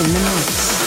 In the mix.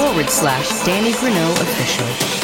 Forward slash Danny Grunow official.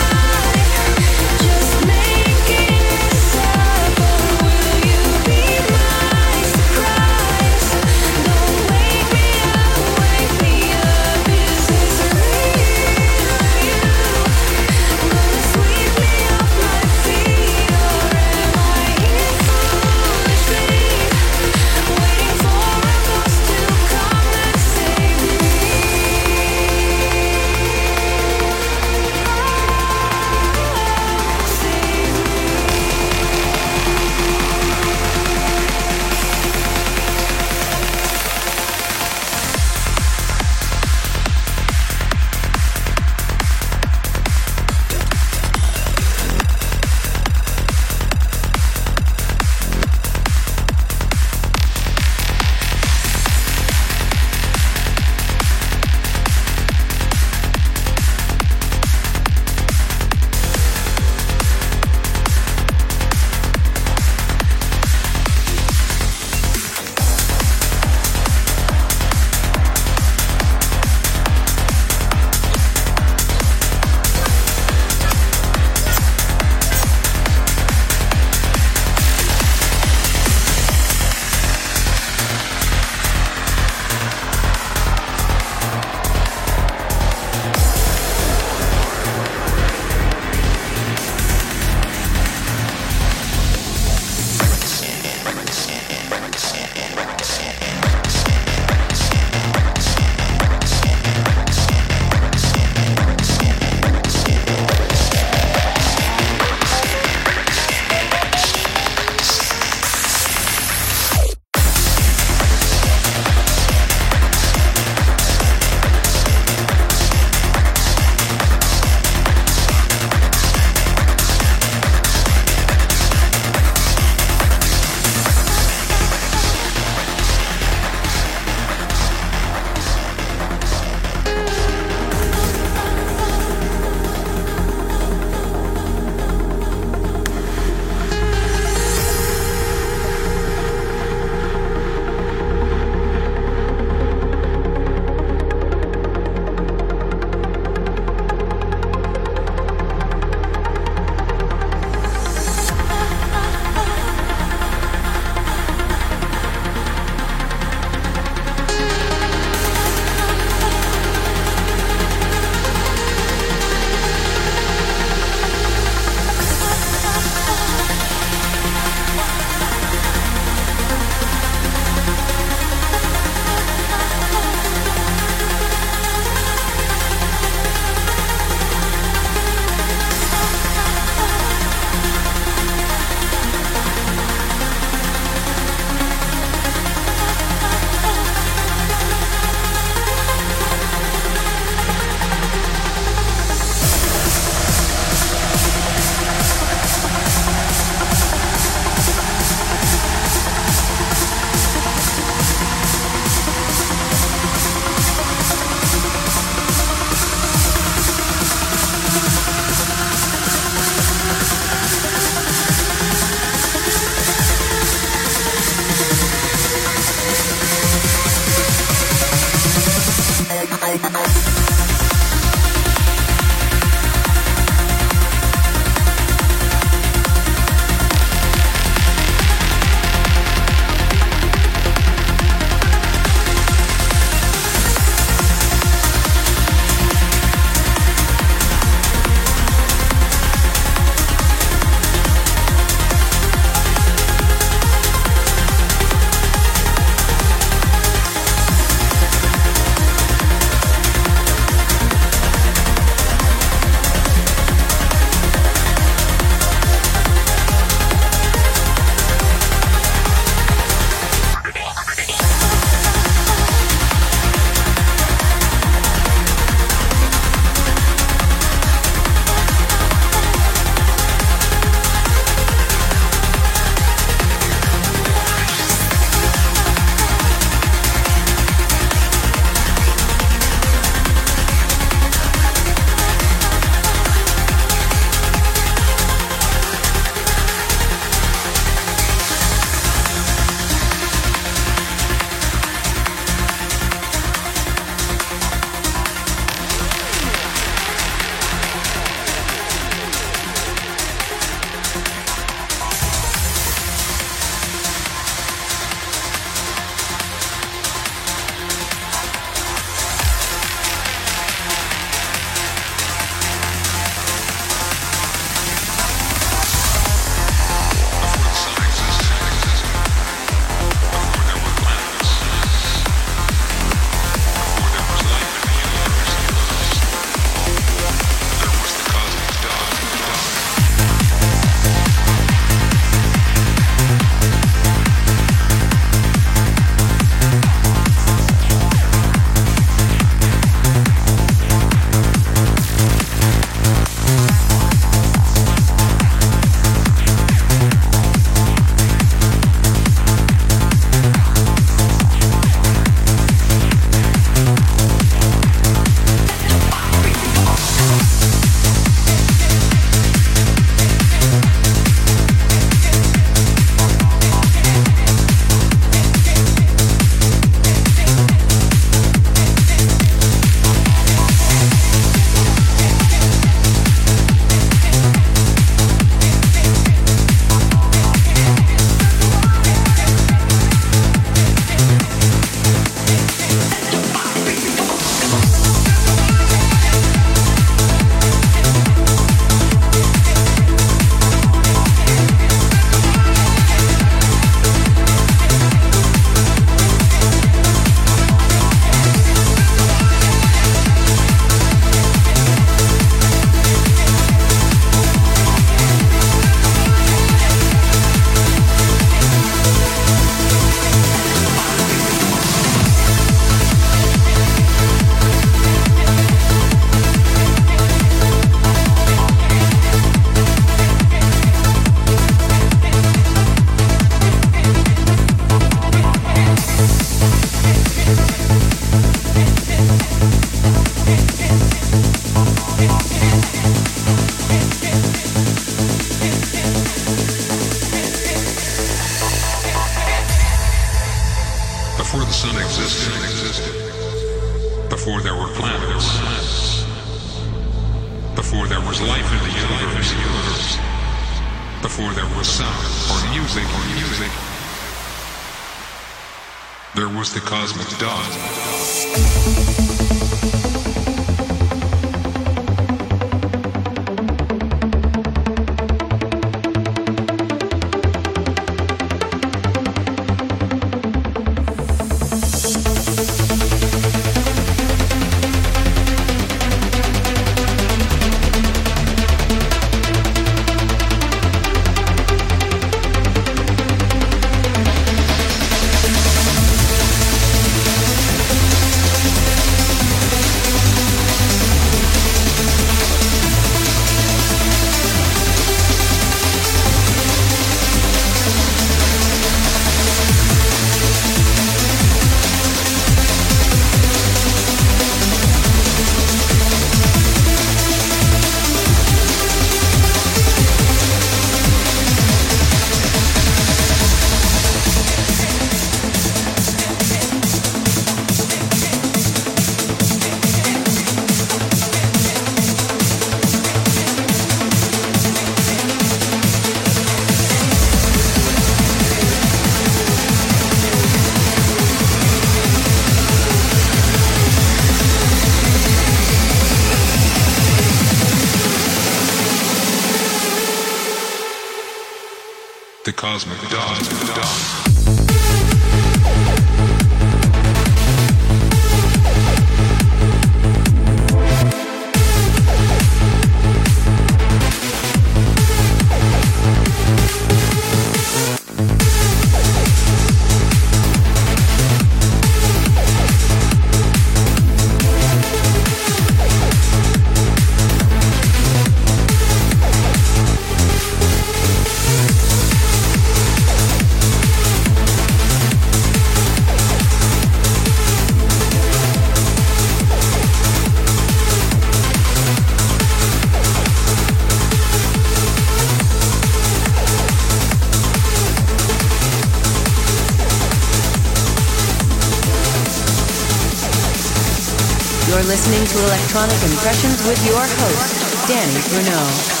You're listening to Electronic Impressions with your host, Danny Bruno.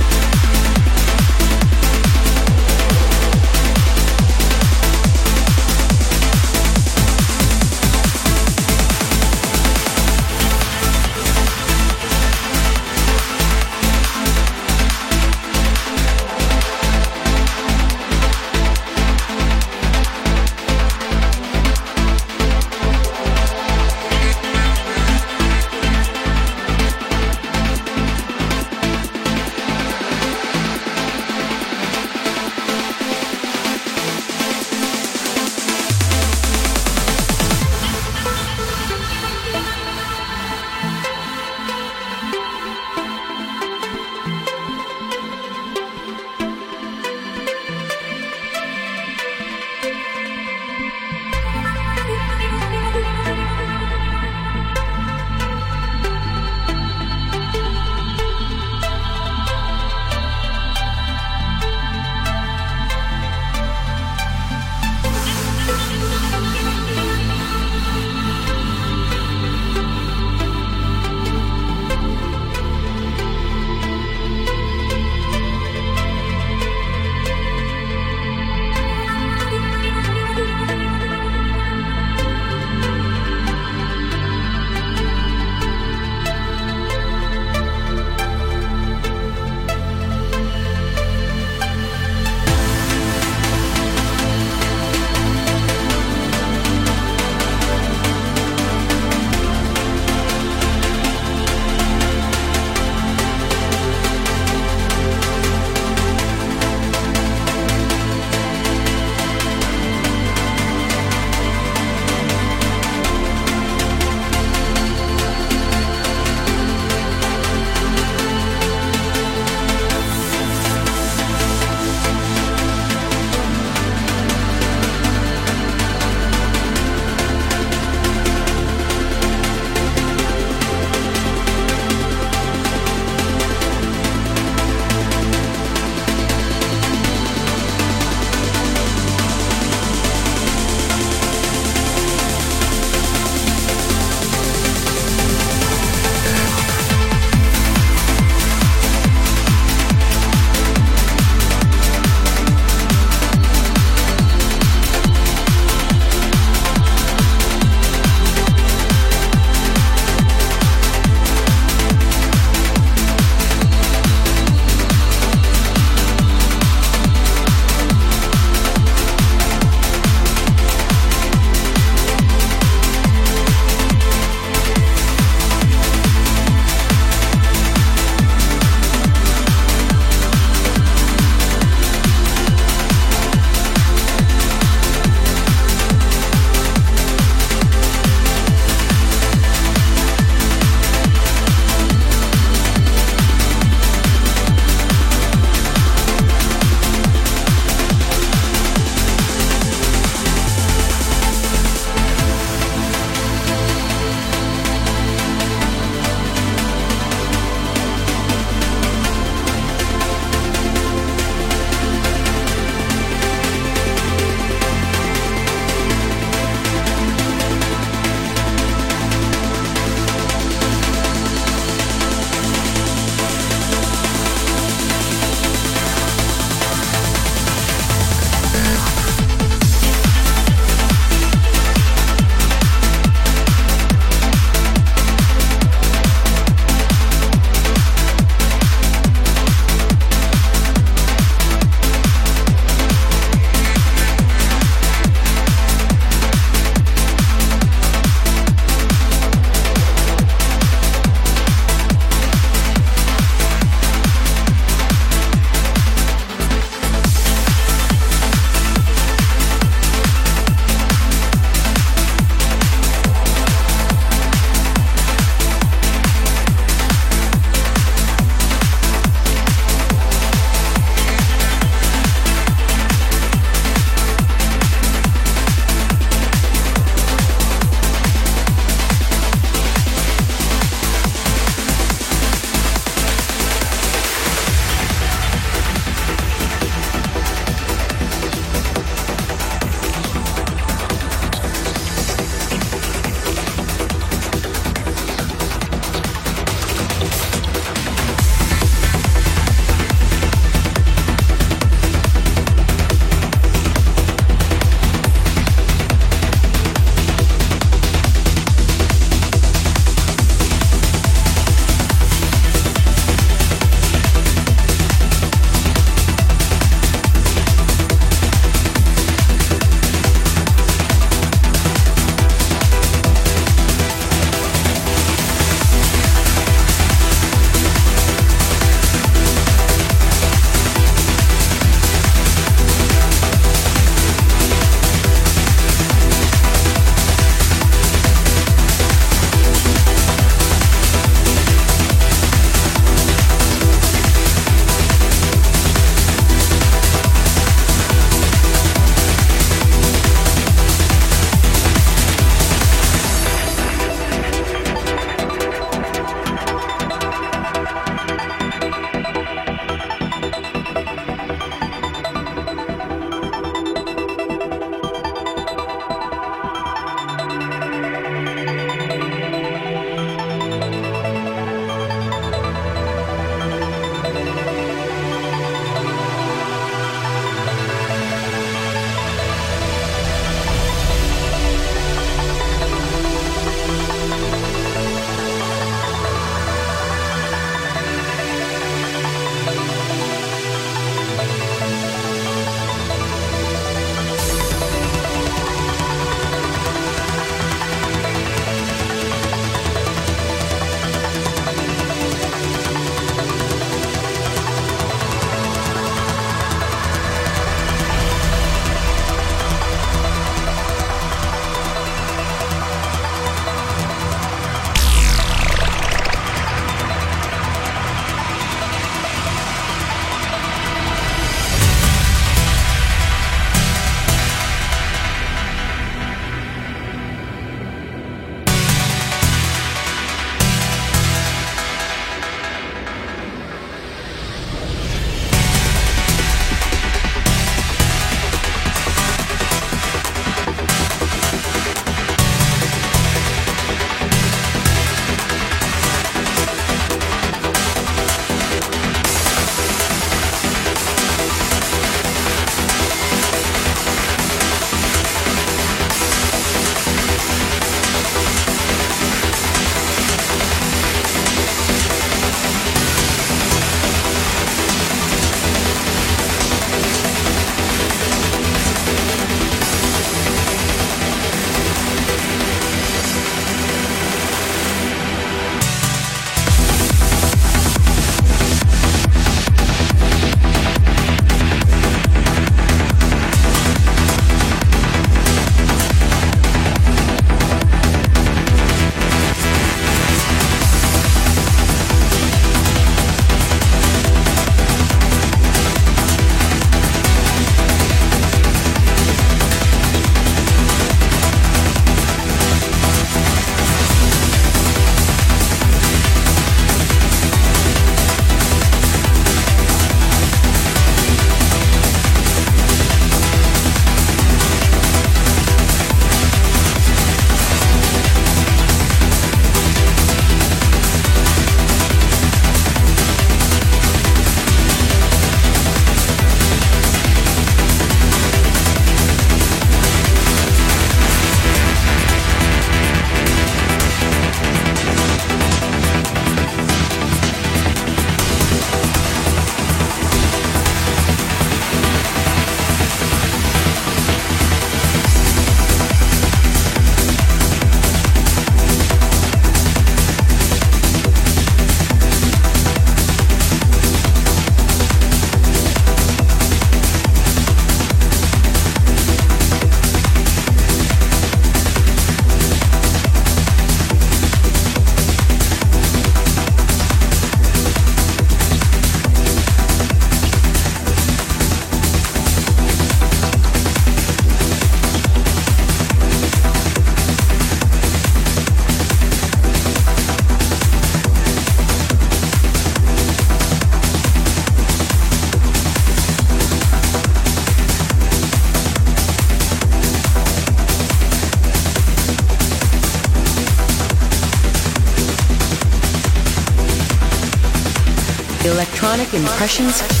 Impressions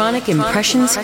Electronic Impressions.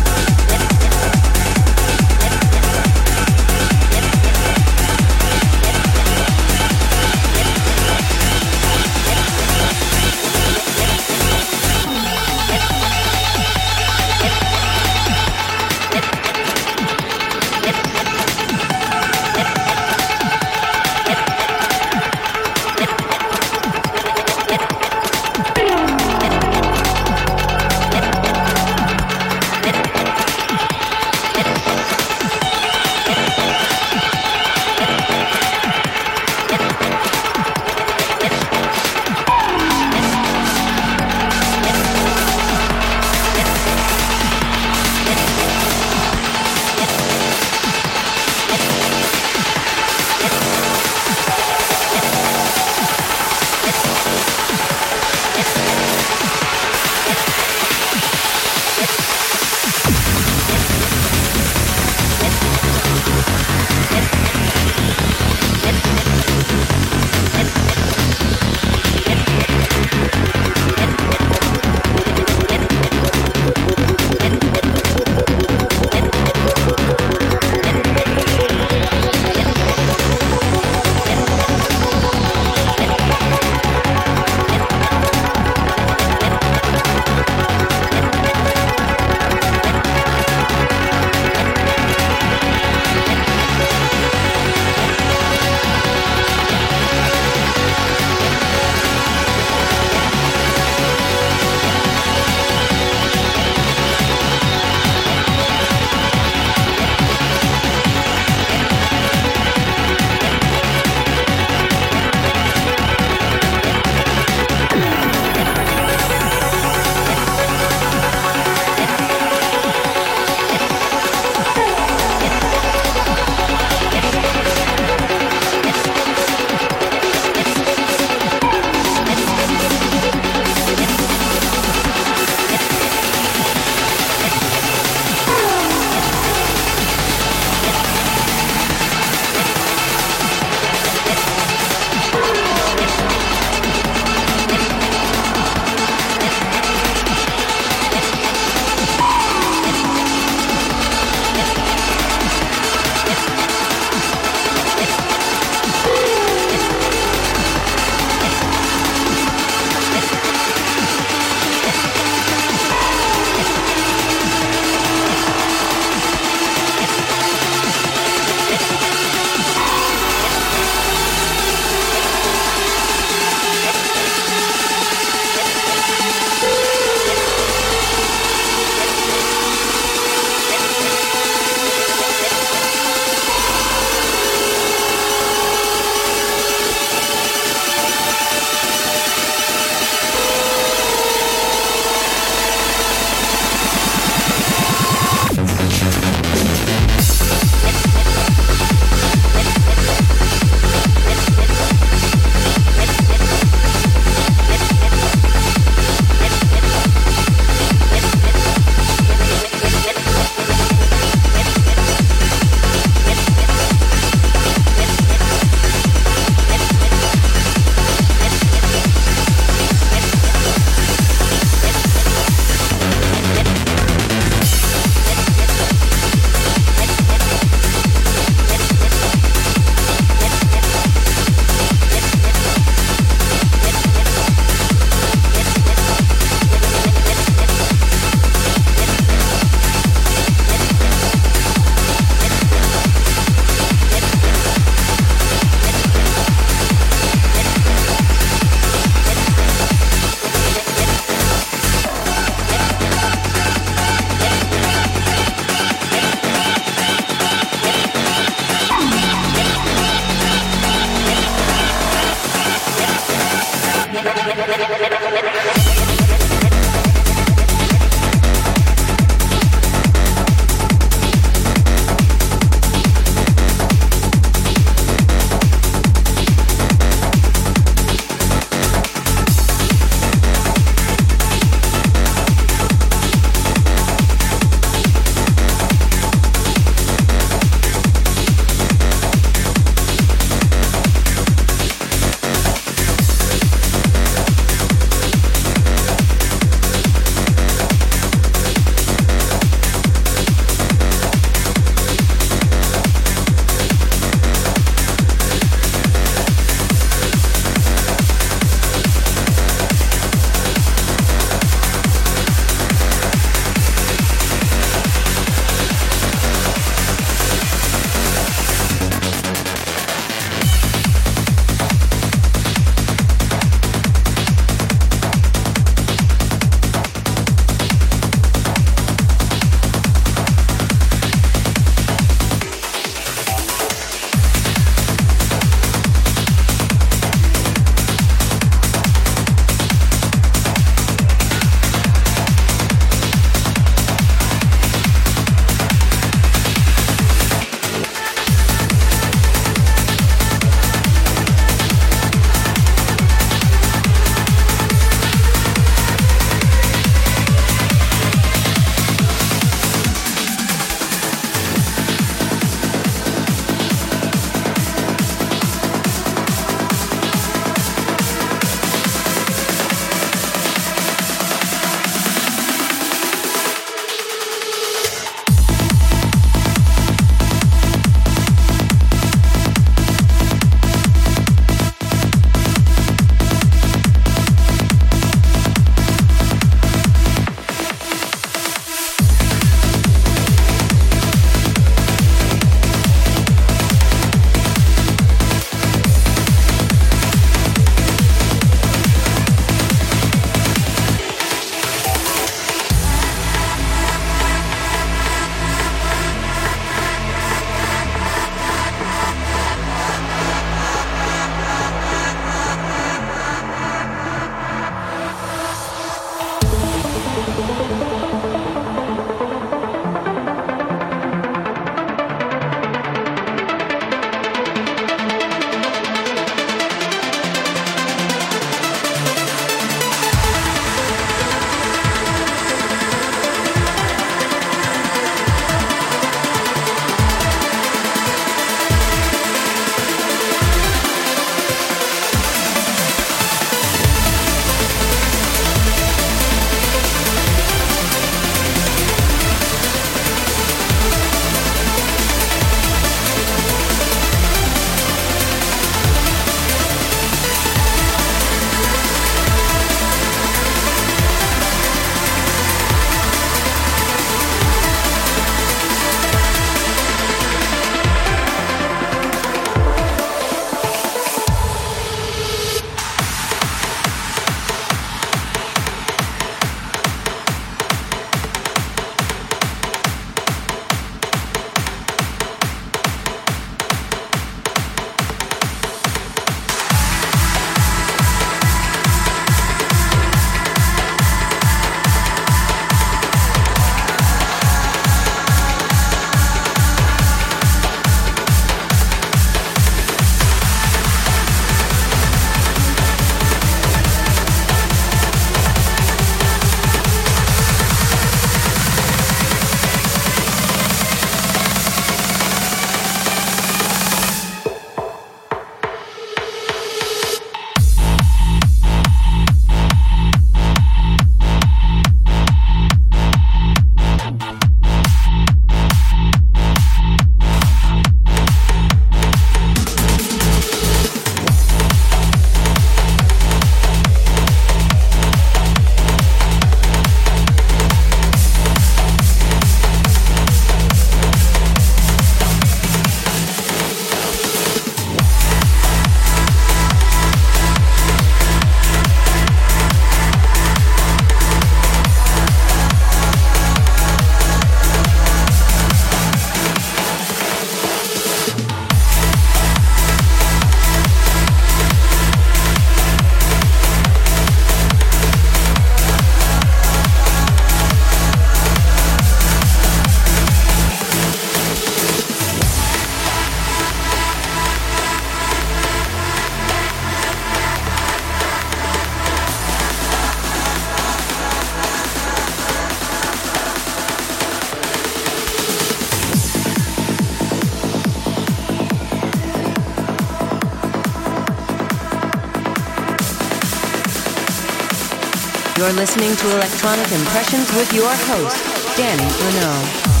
You're listening to Electronic Impressions with your host, Danny Renault.